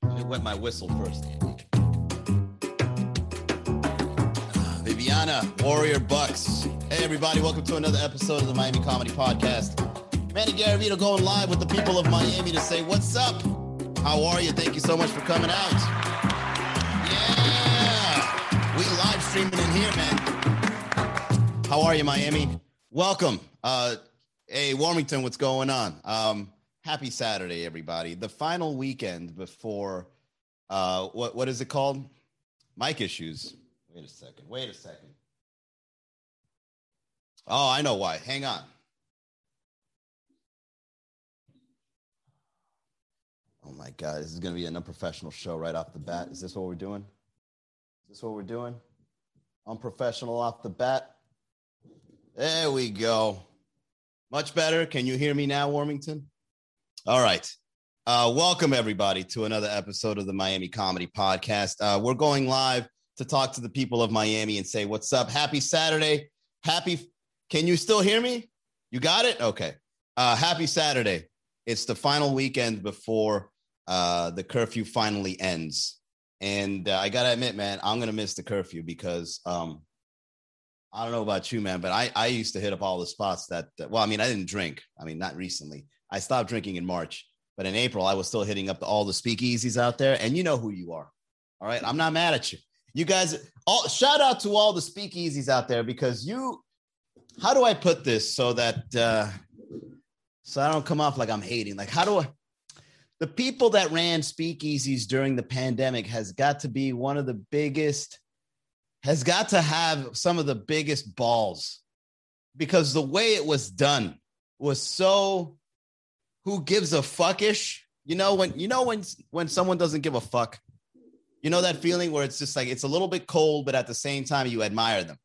Me wet my whistle first. Viviana, Warrior Bucks. Hey, everybody, welcome to another episode of the Miami Comedy Podcast. Manny Garavito going live with the people of Miami to say, What's up? How are you? Thank you so much for coming out. Yeah, we live streaming in here, man. How are you, Miami? Welcome. Uh, hey, Warmington, what's going on? Um, happy Saturday, everybody. The final weekend before uh, what what is it called? Mic issues. Wait a second. Wait a second. Oh, I know why. Hang on. Oh my God, this is going to be an unprofessional show right off the bat. Is this what we're doing? Is this what we're doing? Unprofessional off the bat. There we go. Much better. Can you hear me now, Warmington? All right. Uh, welcome, everybody, to another episode of the Miami Comedy Podcast. Uh, we're going live to talk to the people of Miami and say, What's up? Happy Saturday. Happy. Can you still hear me? You got it? Okay. Uh, happy Saturday. It's the final weekend before uh, the curfew finally ends. And uh, I got to admit, man, I'm going to miss the curfew because um, I don't know about you, man, but I, I used to hit up all the spots that, well, I mean, I didn't drink. I mean, not recently. I stopped drinking in March, but in April, I was still hitting up all the speakeasies out there. And you know who you are. All right. I'm not mad at you. You guys, all shout out to all the speakeasies out there because you, how do I put this so that, uh, so I don't come off like I'm hating? Like, how do I, the people that ran speakeasies during the pandemic has got to be one of the biggest, has got to have some of the biggest balls because the way it was done was so who gives a fuckish. You know when you know when when someone doesn't give a fuck. You know that feeling where it's just like it's a little bit cold, but at the same time you admire them.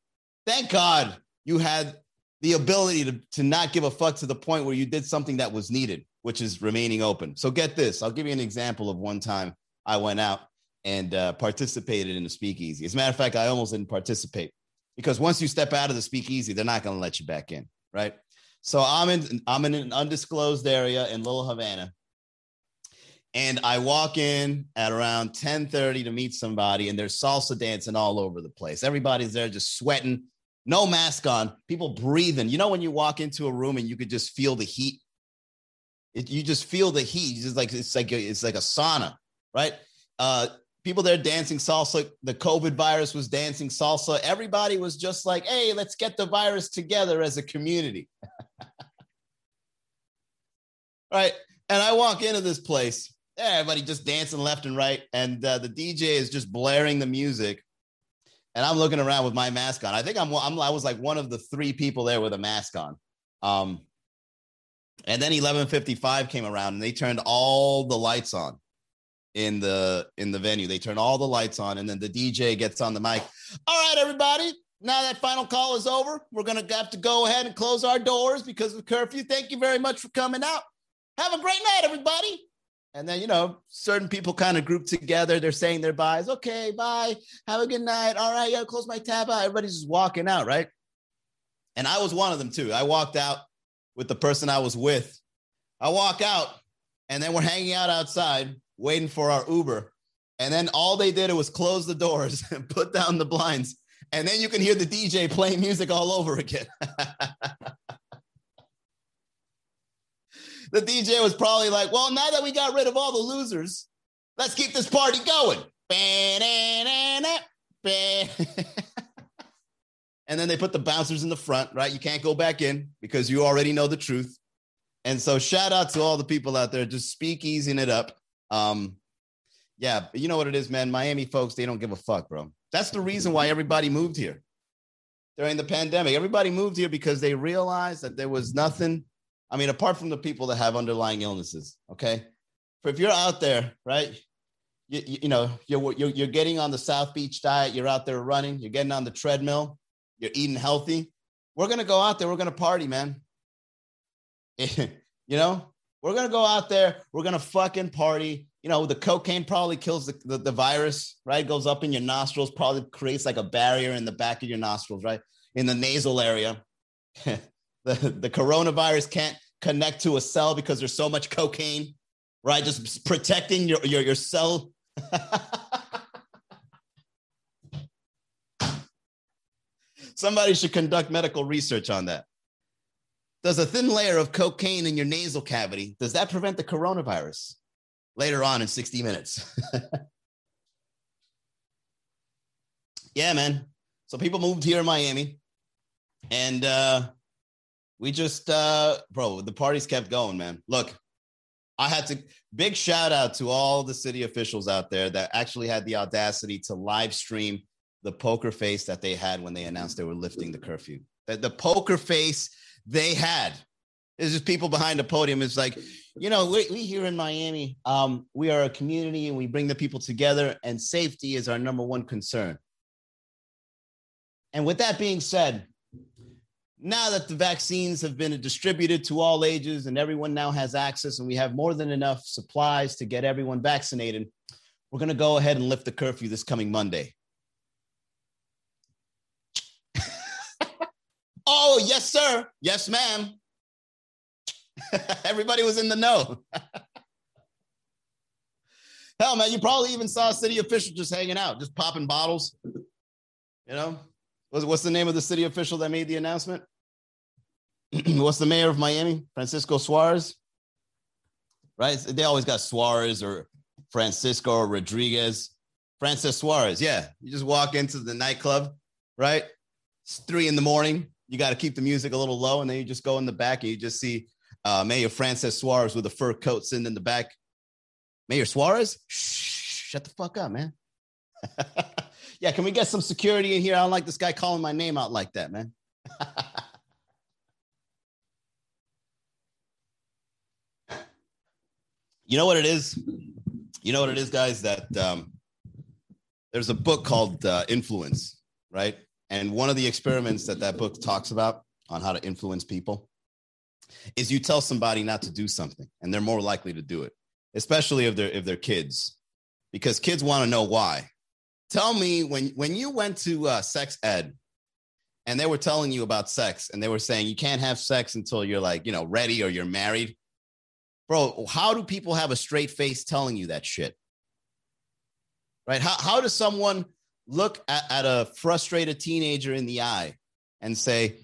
Thank God you had the ability to, to not give a fuck to the point where you did something that was needed, which is remaining open. So get this. I'll give you an example of one time I went out and uh, participated in the speakeasy. As a matter of fact, I almost didn't participate because once you step out of the speakeasy, they're not going to let you back in, right? So I'm in I'm in an undisclosed area in Little Havana. And I walk in at around 10:30 to meet somebody, and there's salsa dancing all over the place. Everybody's there just sweating, no mask on, people breathing. You know, when you walk into a room and you could just feel the heat. It, you just feel the heat. It's just like it's like a, it's like a sauna, right? Uh, people there dancing salsa. The COVID virus was dancing salsa. Everybody was just like, "Hey, let's get the virus together as a community." right? And I walk into this place, everybody just dancing left and right, and uh, the DJ is just blaring the music, and I'm looking around with my mask on. I think I'm, I'm I was like one of the three people there with a mask on. Um, and then 11:55 came around, and they turned all the lights on in the in the venue. They turn all the lights on, and then the DJ gets on the mic. All right, everybody. Now that final call is over, we're gonna have to go ahead and close our doors because of curfew. Thank you very much for coming out. Have a great night, everybody. And then, you know, certain people kind of group together. They're saying their byes. Okay, bye. Have a good night. All right, yeah, close my tab. Everybody's just walking out, right? And I was one of them too. I walked out with the person I was with. I walk out, and then we're hanging out outside waiting for our Uber. And then all they did was close the doors and put down the blinds. And then you can hear the DJ playing music all over again. the DJ was probably like, well, now that we got rid of all the losers, let's keep this party going. and then they put the bouncers in the front, right? You can't go back in because you already know the truth. And so shout out to all the people out there just speak easing it up. Um, yeah, but you know what it is, man. Miami folks, they don't give a fuck, bro. That's the reason why everybody moved here during the pandemic. Everybody moved here because they realized that there was nothing I mean, apart from the people that have underlying illnesses, okay? If you're out there, right, you, you, you know, you're, you're, you're getting on the South Beach diet, you're out there running, you're getting on the treadmill, you're eating healthy. We're going to go out there, we're going to party, man. you know, we're going to go out there, we're going to fucking party. You know, the cocaine probably kills the, the, the virus, right? Goes up in your nostrils, probably creates like a barrier in the back of your nostrils, right? In the nasal area. the, the coronavirus can't connect to a cell because there's so much cocaine, right? Just protecting your your, your cell. Somebody should conduct medical research on that. Does a thin layer of cocaine in your nasal cavity does that prevent the coronavirus? Later on in 60 minutes. yeah, man. So people moved here in Miami, and uh, we just, uh, bro, the parties kept going, man. Look, I had to big shout out to all the city officials out there that actually had the audacity to live stream the poker face that they had when they announced they were lifting the curfew. The, the poker face they had. There's just people behind the podium. It's like, you know, we, we here in Miami, um, we are a community and we bring the people together, and safety is our number one concern. And with that being said, now that the vaccines have been distributed to all ages and everyone now has access, and we have more than enough supplies to get everyone vaccinated, we're going to go ahead and lift the curfew this coming Monday. oh, yes, sir. Yes, ma'am. Everybody was in the know. Hell, man, you probably even saw city official just hanging out, just popping bottles. You know, what's, what's the name of the city official that made the announcement? what's the mayor of Miami? Francisco Suarez. Right? They always got Suarez or Francisco or Rodriguez. Francis Suarez. Yeah. You just walk into the nightclub, right? It's three in the morning. You got to keep the music a little low. And then you just go in the back and you just see uh, Mayor Francis Suarez with a fur coat sitting in the back. Mayor Suarez? Shh, shut the fuck up, man. yeah, can we get some security in here? I don't like this guy calling my name out like that, man. you know what it is? You know what it is, guys? That um, there's a book called uh, Influence, right? And one of the experiments that that book talks about on how to influence people is you tell somebody not to do something, and they're more likely to do it, especially if they're if they're kids, because kids want to know why. Tell me when when you went to uh, sex ed and they were telling you about sex and they were saying you can't have sex until you're like you know ready or you're married bro how do people have a straight face telling you that shit? Right? How, how does someone look at, at a frustrated teenager in the eye and say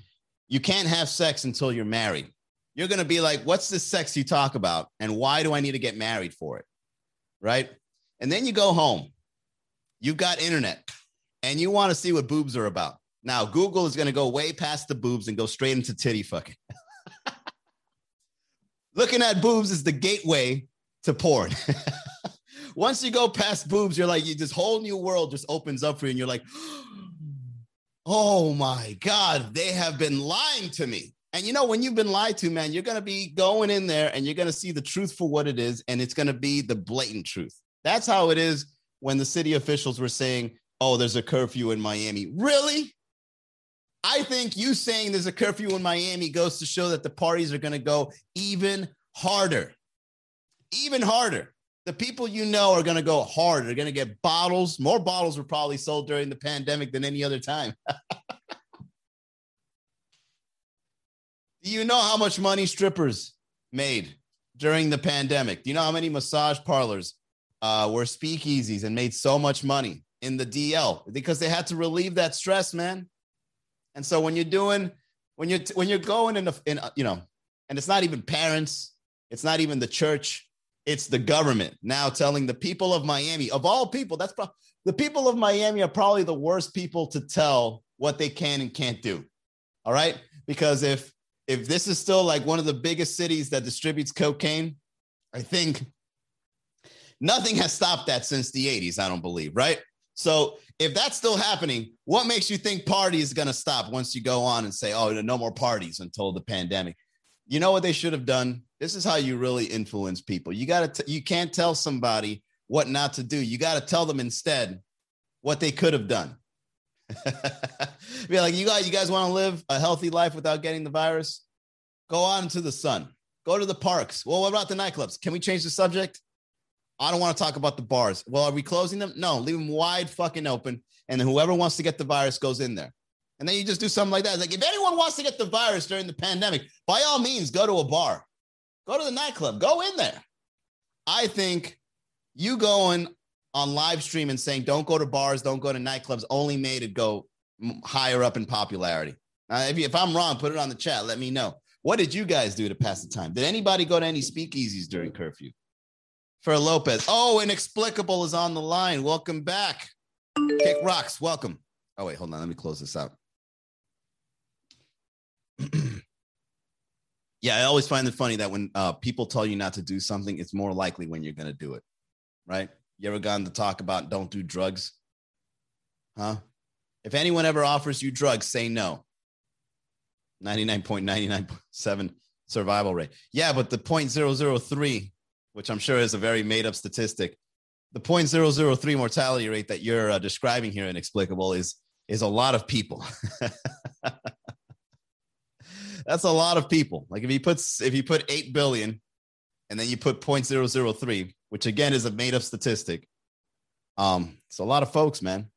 you can't have sex until you're married you're going to be like what's this sex you talk about and why do i need to get married for it right and then you go home you've got internet and you want to see what boobs are about. Now, Google is going to go way past the boobs and go straight into titty fucking. Looking at boobs is the gateway to porn. Once you go past boobs, you're like, you, this whole new world just opens up for you, and you're like, oh my God, they have been lying to me. And you know, when you've been lied to, man, you're going to be going in there and you're going to see the truth for what it is, and it's going to be the blatant truth. That's how it is when the city officials were saying, oh, there's a curfew in Miami. Really? I think you saying there's a curfew in Miami goes to show that the parties are going to go even harder. Even harder. The people you know are going to go hard. They're going to get bottles. More bottles were probably sold during the pandemic than any other time. Do you know how much money strippers made during the pandemic? Do you know how many massage parlors uh, were speakeasies and made so much money in the DL because they had to relieve that stress, man. And so when you're doing, when you're when you're going in, the, in you know, and it's not even parents, it's not even the church, it's the government now telling the people of Miami, of all people, that's pro- the people of Miami are probably the worst people to tell what they can and can't do. All right, because if if this is still like one of the biggest cities that distributes cocaine, I think Nothing has stopped that since the 80s, I don't believe, right? So if that's still happening, what makes you think party is going to stop once you go on and say, oh, no more parties until the pandemic? You know what they should have done? This is how you really influence people. You got to, you can't tell somebody what not to do. You got to tell them instead what they could have done. Be like, you guys, you guys want to live a healthy life without getting the virus? Go on to the sun. Go to the parks. Well, what about the nightclubs? Can we change the subject? I don't want to talk about the bars. Well, are we closing them? No, leave them wide fucking open. And then whoever wants to get the virus goes in there. And then you just do something like that. like if anyone wants to get the virus during the pandemic, by all means, go to a bar, go to the nightclub, go in there. I think you going on live stream and saying don't go to bars, don't go to nightclubs only made it go higher up in popularity. Uh, if, if I'm wrong, put it on the chat. Let me know. What did you guys do to pass the time? Did anybody go to any speakeasies during curfew? For Lopez. Oh, Inexplicable is on the line. Welcome back. Kick Rocks, welcome. Oh, wait, hold on. Let me close this out. yeah, I always find it funny that when uh, people tell you not to do something, it's more likely when you're going to do it, right? You ever gotten to talk about don't do drugs? Huh? If anyone ever offers you drugs, say no. 99.997 survival rate. Yeah, but the 0.003, which I'm sure is a very made up statistic, the 0.003 mortality rate that you're uh, describing here inexplicable is is a lot of people. That's a lot of people. Like if you put if you put 8 billion and then you put 0.003, which again is a made up statistic, um it's a lot of folks, man.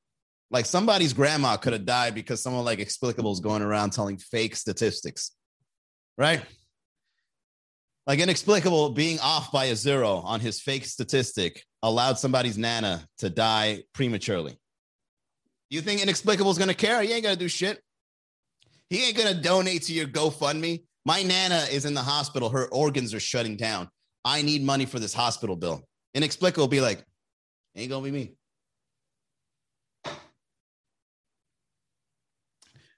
Like somebody's grandma could have died because someone like Explicable is going around telling fake statistics, right? Like Inexplicable being off by a zero on his fake statistic allowed somebody's nana to die prematurely. You think Inexplicable is going to care? He ain't to do shit. He ain't to donate to your GoFundMe. My nana is in the hospital. Her organs are shutting down. I need money for this hospital bill. Inexplicable will be like, ain't to be me.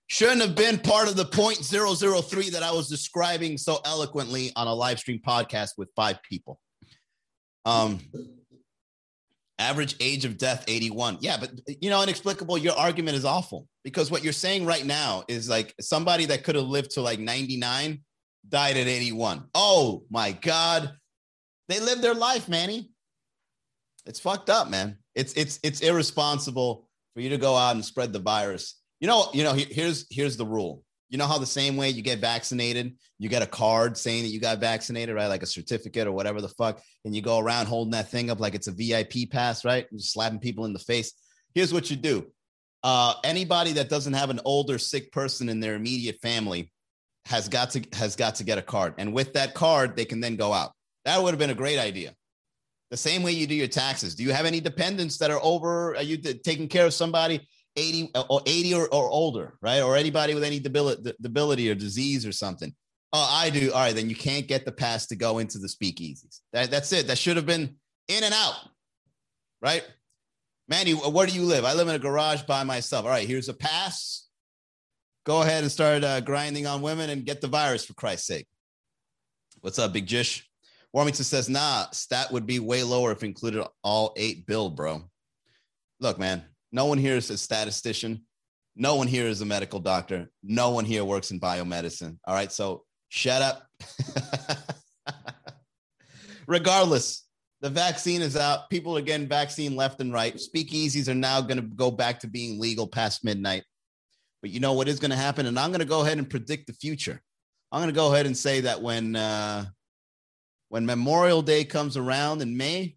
shouldn't have been part of the 0.003 that I was describing so eloquently on a live stream podcast with five people. Um, average age of death 81. Yeah, but you know, inexplicable. Your argument is awful because what you're saying right now is like somebody that could have lived to like 99 died at 81. Oh my God. They live their life, Manny. It's fucked up, man. It's it's it's irresponsible for you to go out and spread the virus you know, you know, here's here's the rule. You know how the same way you get vaccinated, you get a card saying that you got vaccinated, right? Like a certificate or whatever the fuck, and you go around holding that thing up like it's a VIP pass, right? And just slapping people in the face. Here's what you do. Uh, anybody that doesn't have an older sick person in their immediate family has got to has got to get a card, and with that card, they can then go out. That would have been a great idea. The same way you do your taxes. Do you have any dependents that are over? Are you taking care of somebody 80 uh, or 80 or, or older, right? Or anybody with any debility or disease or something. Oh, I do. All right, then you can't get the pass to go into the speakeasies. That, that's it. That should have been in and out, right? Manny, where do you live? I live in a garage by myself. All right, here's a pass. Go ahead and start uh, grinding on women and get the virus for Christ's sake. What's up, Big Jish? Warmington says, nah, stat would be way lower if included all eight bill, bro. Look, man, no one here is a statistician. No one here is a medical doctor. No one here works in biomedicine. All right. So shut up. Regardless, the vaccine is out. People are getting vaccine left and right. Speakeasies are now going to go back to being legal past midnight. But you know what is going to happen? And I'm going to go ahead and predict the future. I'm going to go ahead and say that when uh, when Memorial Day comes around in May,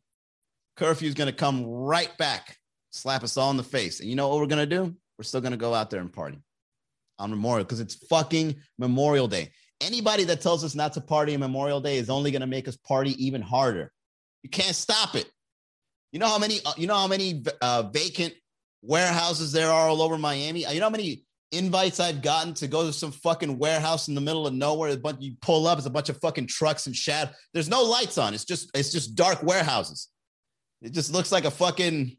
curfew is going to come right back slap us all in the face. And you know what we're gonna do? We're still gonna go out there and party on Memorial because it's fucking Memorial Day. Anybody that tells us not to party on Memorial Day is only gonna make us party even harder. You can't stop it. You know how many uh, you know how many uh, vacant warehouses there are all over Miami. You know how many invites I've gotten to go to some fucking warehouse in the middle of nowhere. A bunch you pull up, it's a bunch of fucking trucks and shadow. There's no lights on. It's just it's just dark warehouses. It just looks like a fucking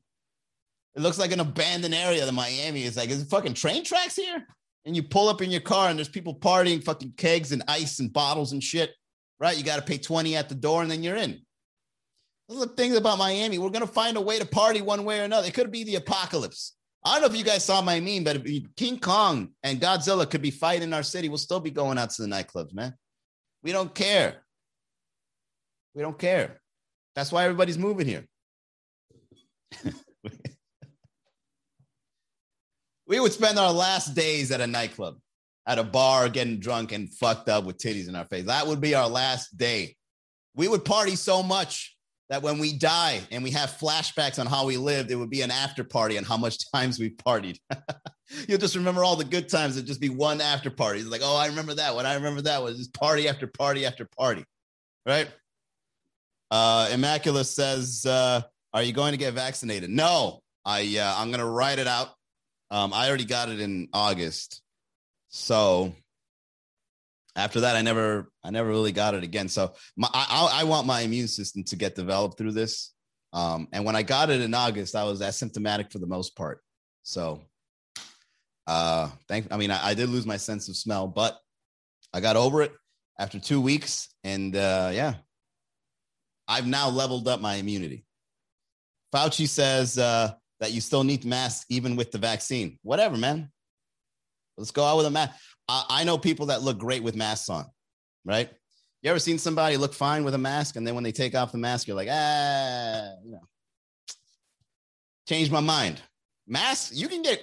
it looks like an abandoned area of Miami. It's like, is it fucking train tracks here? And you pull up in your car and there's people partying fucking kegs and ice and bottles and shit, right? You got to pay 20 at the door and then you're in. Those are the things about Miami. We're to find a way to party one way or another. It could be the apocalypse. I don't know if you guys saw my meme, but King Kong and Godzilla could be fighting in our city. We'll still be going out to the nightclubs, man. We don't care. We don't care. That's why everybody's moving here. we would spend our last days at a nightclub, at a bar, getting drunk and fucked up with titties in our face. That would be our last day. We would party so much that when we die and we have flashbacks on how we lived, it would be an after party on how much times we partied. You'll just remember all the good times. It'd just be one after party. It's like, oh, I remember that. one. I remember that was just party after party after party, right? Uh, Immaculate says, uh, "Are you going to get vaccinated?" No, I uh, I'm gonna write it out. Um, I already got it in August, so after that, I never I never really got it again. So my, I I want my immune system to get developed through this. Um, and when I got it in August, I was asymptomatic for the most part. So, uh, thank. I mean, I, I did lose my sense of smell, but I got over it after two weeks, and uh, yeah, I've now leveled up my immunity. Fauci says uh, that you still need masks even with the vaccine. Whatever, man. Let's go out with a mask. I, I know people that look great with masks on, right? You ever seen somebody look fine with a mask, and then when they take off the mask, you're like, ah, you know, change my mind. Mask, you can get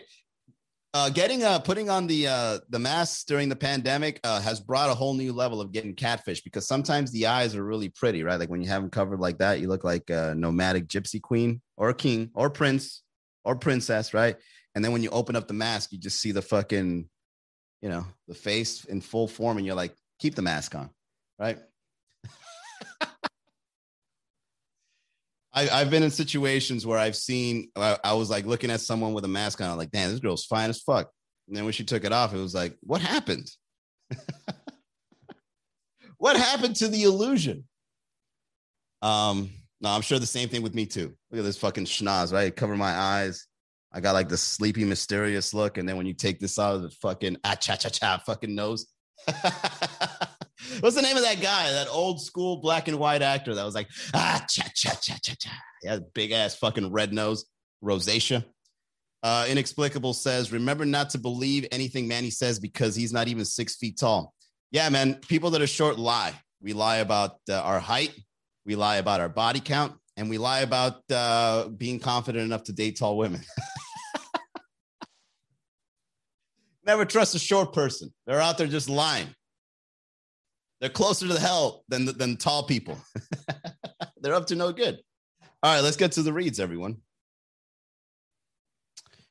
uh, getting uh putting on the uh the masks during the pandemic uh has brought a whole new level of getting catfish because sometimes the eyes are really pretty right like when you have them covered like that you look like a nomadic gypsy queen or a king or prince or princess right and then when you open up the mask you just see the fucking you know the face in full form and you're like keep the mask on right I, have been in situations where I've seen, I, I, was like looking at someone with a mask on, I'm like, damn, this girl's fine as fuck. And then when she took it off, it was like, what happened? what happened to the illusion? Um, no, I'm sure the same thing with me too. Look at this fucking schnoz, right? Cover my eyes. I got like the sleepy, mysterious look. And then when you take this out of the fucking ah cha cha cha fucking nose. What's the name of that guy? That old school black and white actor that was like, ah, cha, cha, cha, cha, cha. Yeah, big ass fucking red nose, rosacea. Uh, Inexplicable says, remember not to believe anything Manny says because he's not even six feet tall. Yeah, man, people that are short lie. We lie about uh, our height, we lie about our body count, and we lie about uh, being confident enough to date tall women. Never trust a short person. They're out there just lying. They're closer to the hell than than tall people. They're up to no good. All right, let's get to the reads, everyone.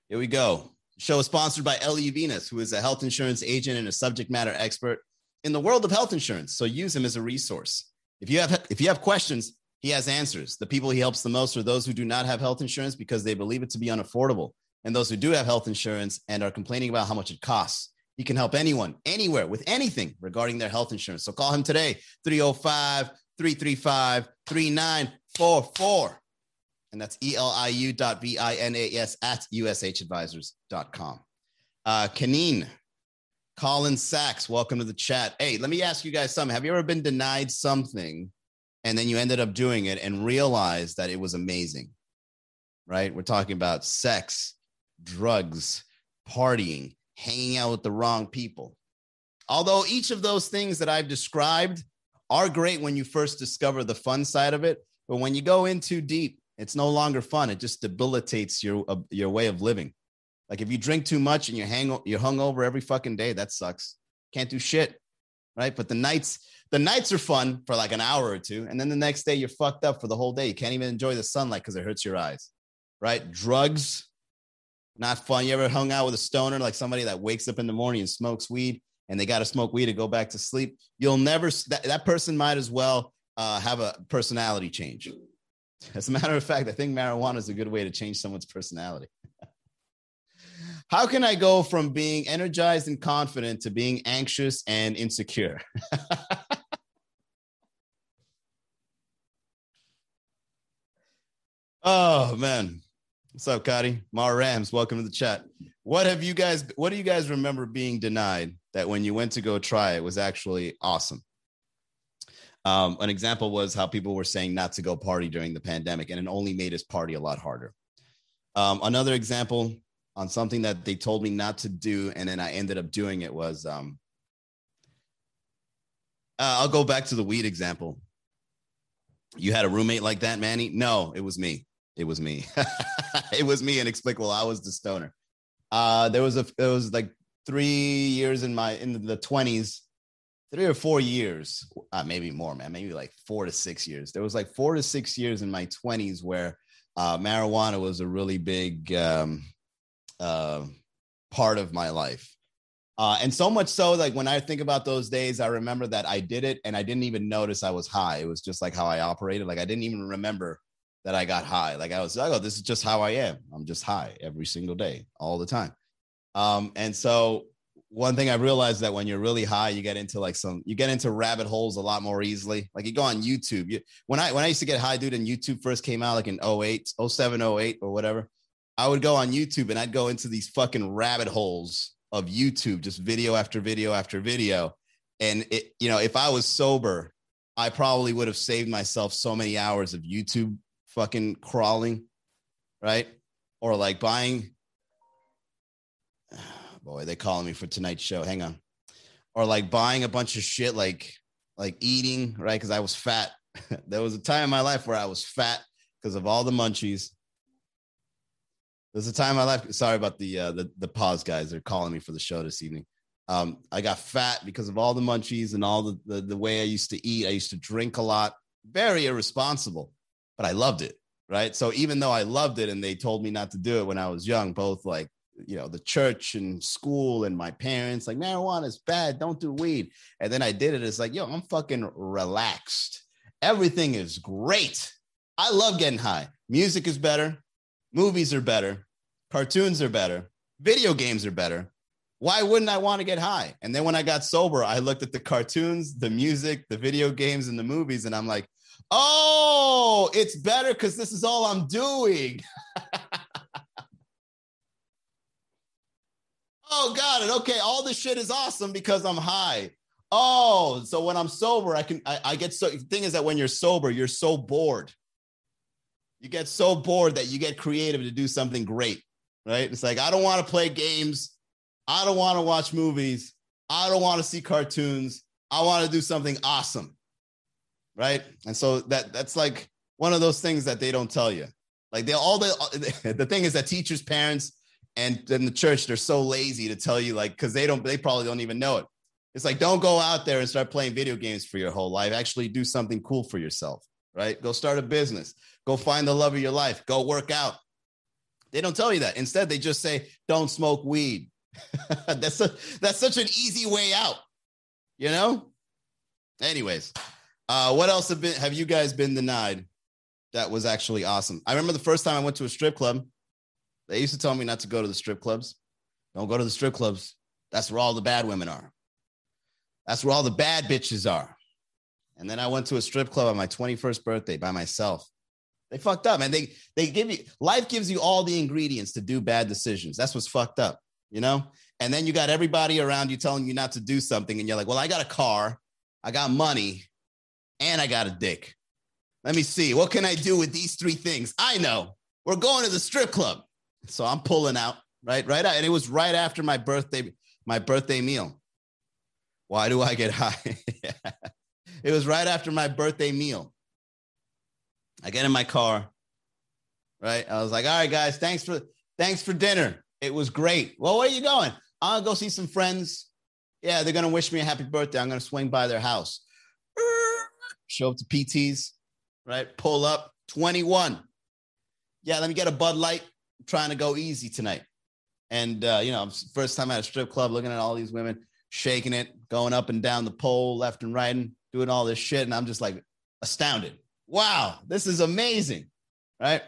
Here we go. The show is sponsored by Eliu Vinas, who is a health insurance agent and a subject matter expert in the world of health insurance. So use him as a resource. If you have if you have questions, he has answers. The people he helps the most are those who do not have health insurance because they believe it to be unaffordable, and those who do have health insurance and are complaining about how much it costs. He can help anyone, anywhere, with anything regarding their health insurance. So call him today, 305 335 3944. And that's E-L-I-U dot V-I-N-A-S at USHadvisors.com. Uh, Kaneen, Colin Sachs, welcome to the chat. Hey, let me ask you guys something. Have you ever been denied something and then you ended up doing it and realized that it was amazing? Right? We're talking about sex, drugs, partying, hanging out with the wrong people. Although each of those things that I've described are great when you first discover the fun side of it, but when you go in too deep, it's no longer fun. It just debilitates your uh, your way of living. Like if you drink too much and you hang you're hung over every fucking day, that sucks. Can't do shit, right? But the nights the nights are fun for like an hour or two, and then the next day you're fucked up for the whole day. You can't even enjoy the sunlight because it hurts your eyes, right? Drugs, not fun. You ever hung out with a stoner, like somebody that wakes up in the morning and smokes weed and they got to smoke weed to go back to sleep? You'll never, that, that person might as well uh, have a personality change. As a matter of fact, I think marijuana is a good way to change someone's personality. How can I go from being energized and confident to being anxious and insecure? oh, man. What's up, Cotty? Mar Rams, welcome to the chat. What have you guys, what do you guys remember being denied that when you went to go try it was actually awesome? Um, an example was how people were saying not to go party during the pandemic, and it only made us party a lot harder. Um, another example on something that they told me not to do, and then I ended up doing it was um, uh, I'll go back to the weed example. You had a roommate like that, Manny? No, it was me. It was me. it was me inexplicable. I was the stoner. Uh, there was a it was like three years in my in the twenties, three or four years, uh, maybe more, man, maybe like four to six years. There was like four to six years in my twenties where uh, marijuana was a really big um, uh, part of my life. Uh, and so much so, like when I think about those days, I remember that I did it and I didn't even notice I was high. It was just like how I operated. Like I didn't even remember that I got high. Like I was like, oh, this is just how I am. I'm just high every single day, all the time. Um, and so one thing I realized that when you're really high, you get into like some, you get into rabbit holes a lot more easily. Like you go on YouTube. You, when I when I used to get high, dude, and YouTube first came out, like in 08, 07, 08 or whatever, I would go on YouTube and I'd go into these fucking rabbit holes of YouTube, just video after video after video. And it, you know, if I was sober, I probably would have saved myself so many hours of YouTube fucking crawling, right? Or like buying. Boy, they calling me for tonight's show. Hang on. Or like buying a bunch of shit, like like eating, right? Because I was fat. there was a time in my life where I was fat because of all the munchies. There's a time in my life. Sorry about the uh, the the pause, guys. They're calling me for the show this evening. Um, I got fat because of all the munchies and all the, the the way I used to eat. I used to drink a lot, very irresponsible, but I loved it. Right. So even though I loved it and they told me not to do it when I was young, both like you know the church and school and my parents like marijuana is bad don't do weed. And then i did it it's like yo i'm fucking relaxed. Everything is great. I love getting high. Music is better. Movies are better. Cartoons are better. Video games are better. Why wouldn't i want to get high? And then when i got sober i looked at the cartoons the music the video games and the movies and i'm like oh it's better because this is all i'm doing Oh, got it. Okay, all this shit is awesome because I'm high. Oh, so when I'm sober, I can I, I get so the thing is that when you're sober, you're so bored. You get so bored that you get creative to do something great, right? It's like I don't want to play games, I don't want to watch movies, I don't want to see cartoons. I want to do something awesome. Right? And so that that's like one of those things that they don't tell you. Like they all the the thing is that teachers, parents, and in the church they're so lazy to tell you like because they don't they probably don't even know it. It's like don't go out there and start playing video games for your whole life. Actually do something cool for yourself right? Go start a business. Go find the love of your life. Go work out they don't tell you that. Instead they just say don't smoke weed that's a, that's such an easy way out you know? Anyways uh what else have been have you guys been denied that was actually awesome i remember the first time i went to a strip club they used to tell me not to go to the strip clubs. Don't go to the strip clubs. That's where all the bad women are. That's where all the bad bitches are. And then I went to a strip club on my 21st birthday by myself. They fucked up, and they they give you life gives you all the ingredients to do bad decisions. That's what's fucked up, you know. And then you got everybody around you telling you not to do something, and you're like, "Well, I got a car, I got money, and I got a dick. Let me see, what can I do with these three things? I know we're going to the strip club. So I'm pulling out, right? Right. And it was right after my birthday, my birthday meal. Why do I get high? it was right after my birthday meal. I get in my car, right? I was like, all right, guys, thanks for thanks for dinner. It was great. Well, where are you going? I'll go see some friends. Yeah, they're gonna wish me a happy birthday. I'm gonna swing by their house. Show up to PT's, right? Pull up 21. Yeah, let me get a Bud Light trying to go easy tonight. And, uh, you know, first time at a strip club, looking at all these women shaking it, going up and down the pole, left and right, and doing all this shit. And I'm just like astounded. Wow, this is amazing. Right.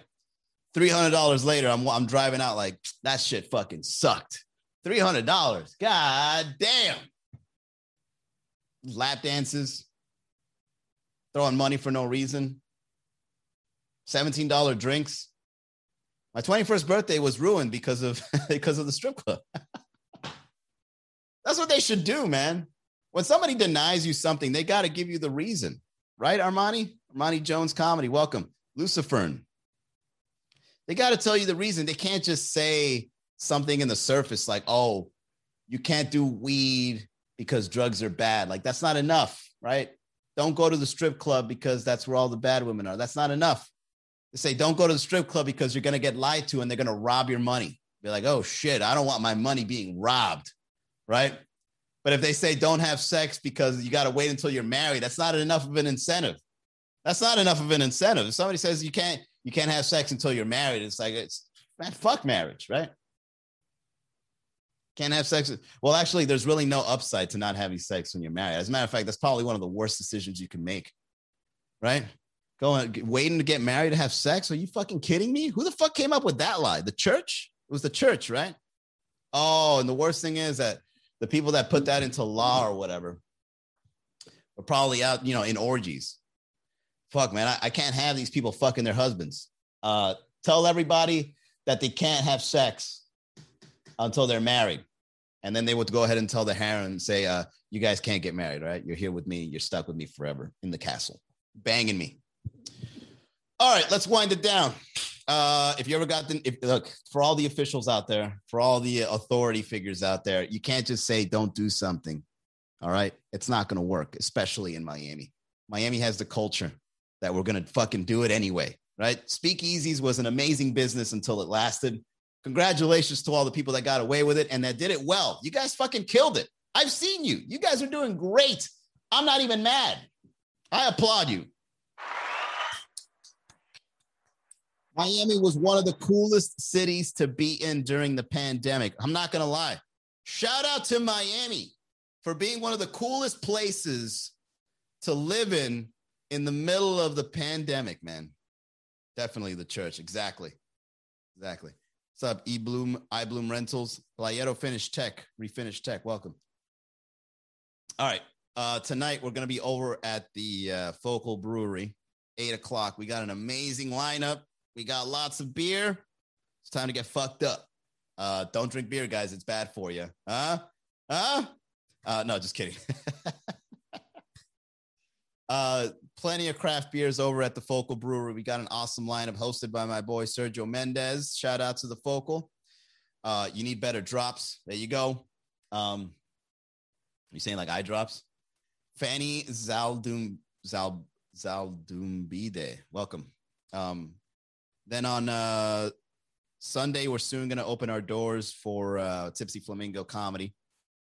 $300 later, I'm, I'm driving out like that shit fucking sucked. $300. God damn. Lap dances, throwing money for no reason, $17 drinks. My 21st birthday was ruined because of because of the strip club. That's what they should do, man. When somebody denies you something, they got to give you the reason, right, Armani? Armani Jones comedy. Welcome. Lucifern. They got to tell you the reason. They can't just say something in the surface like, oh, you can't do weed because drugs are bad. Like, that's not enough, right? Don't go to the strip club because that's where all the bad women are. That's not enough. They say, don't go to the strip club because you're going to get lied to and they're going to rob your money. Be like, oh shit, I don't want my money being robbed. Right. But if they say don't have sex because you got to wait until you're married, that's not enough of an incentive. That's not enough of an incentive. If somebody says you can't, you can't have sex until you're married, it's like, it's man, fuck marriage, right? Can't have sex. Well, actually, there's really no upside to not having sex when you're married. As a matter of fact, that's probably one of the worst decisions you can make. Right? Going waiting to get married to have sex? Are you fucking kidding me? Who the fuck came up with that lie? The church? It was the church, right? Oh, and the worst thing is that the people that put that into law or whatever are probably out, you know, in orgies. Fuck, man, I, I can't have these people fucking their husbands. Uh, tell everybody that they can't have sex until they're married. And then they would go ahead and tell the harem say, uh, you guys can't get married, right? You're here with me. You're stuck with me forever in the castle, banging me. All right, let's wind it down. Uh, if you ever got the if, look for all the officials out there, for all the authority figures out there, you can't just say don't do something. All right, it's not going to work, especially in Miami. Miami has the culture that we're going to fucking do it anyway, right? Speakeasies was an amazing business until it lasted. Congratulations to all the people that got away with it and that did it well. You guys fucking killed it. I've seen you. You guys are doing great. I'm not even mad. I applaud you. Miami was one of the coolest cities to be in during the pandemic. I'm not going to lie. Shout out to Miami for being one of the coolest places to live in in the middle of the pandemic, man. Definitely the church. Exactly. Exactly. What's up, E Bloom, I Bloom Rentals, Playero Finish Tech, Refinish Tech. Welcome. All right. Uh, tonight we're going to be over at the uh, Focal Brewery, eight o'clock. We got an amazing lineup. We got lots of beer. It's time to get fucked up. Uh, don't drink beer, guys. It's bad for you. Huh? Huh? Uh, no, just kidding. uh, plenty of craft beers over at the Focal Brewery. We got an awesome lineup hosted by my boy Sergio Mendez. Shout out to the Focal. Uh, you need better drops. There you go. Um, you saying like eye drops? Fanny Zaldum Zal Zaldumbide. Welcome. Um, then on uh, Sunday, we're soon going to open our doors for uh, Tipsy Flamingo comedy.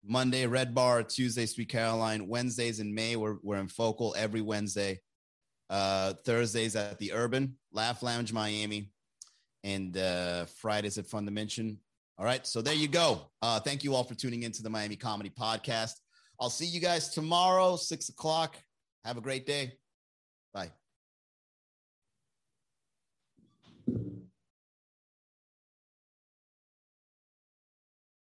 Monday, Red Bar. Tuesday, Sweet Caroline. Wednesdays in May, we're, we're in Focal every Wednesday. Uh, Thursdays at the Urban, Laugh Lounge Miami. And uh, Fridays at Fun Dimension. All right. So there you go. Uh, thank you all for tuning into the Miami Comedy Podcast. I'll see you guys tomorrow, six o'clock. Have a great day. Bye.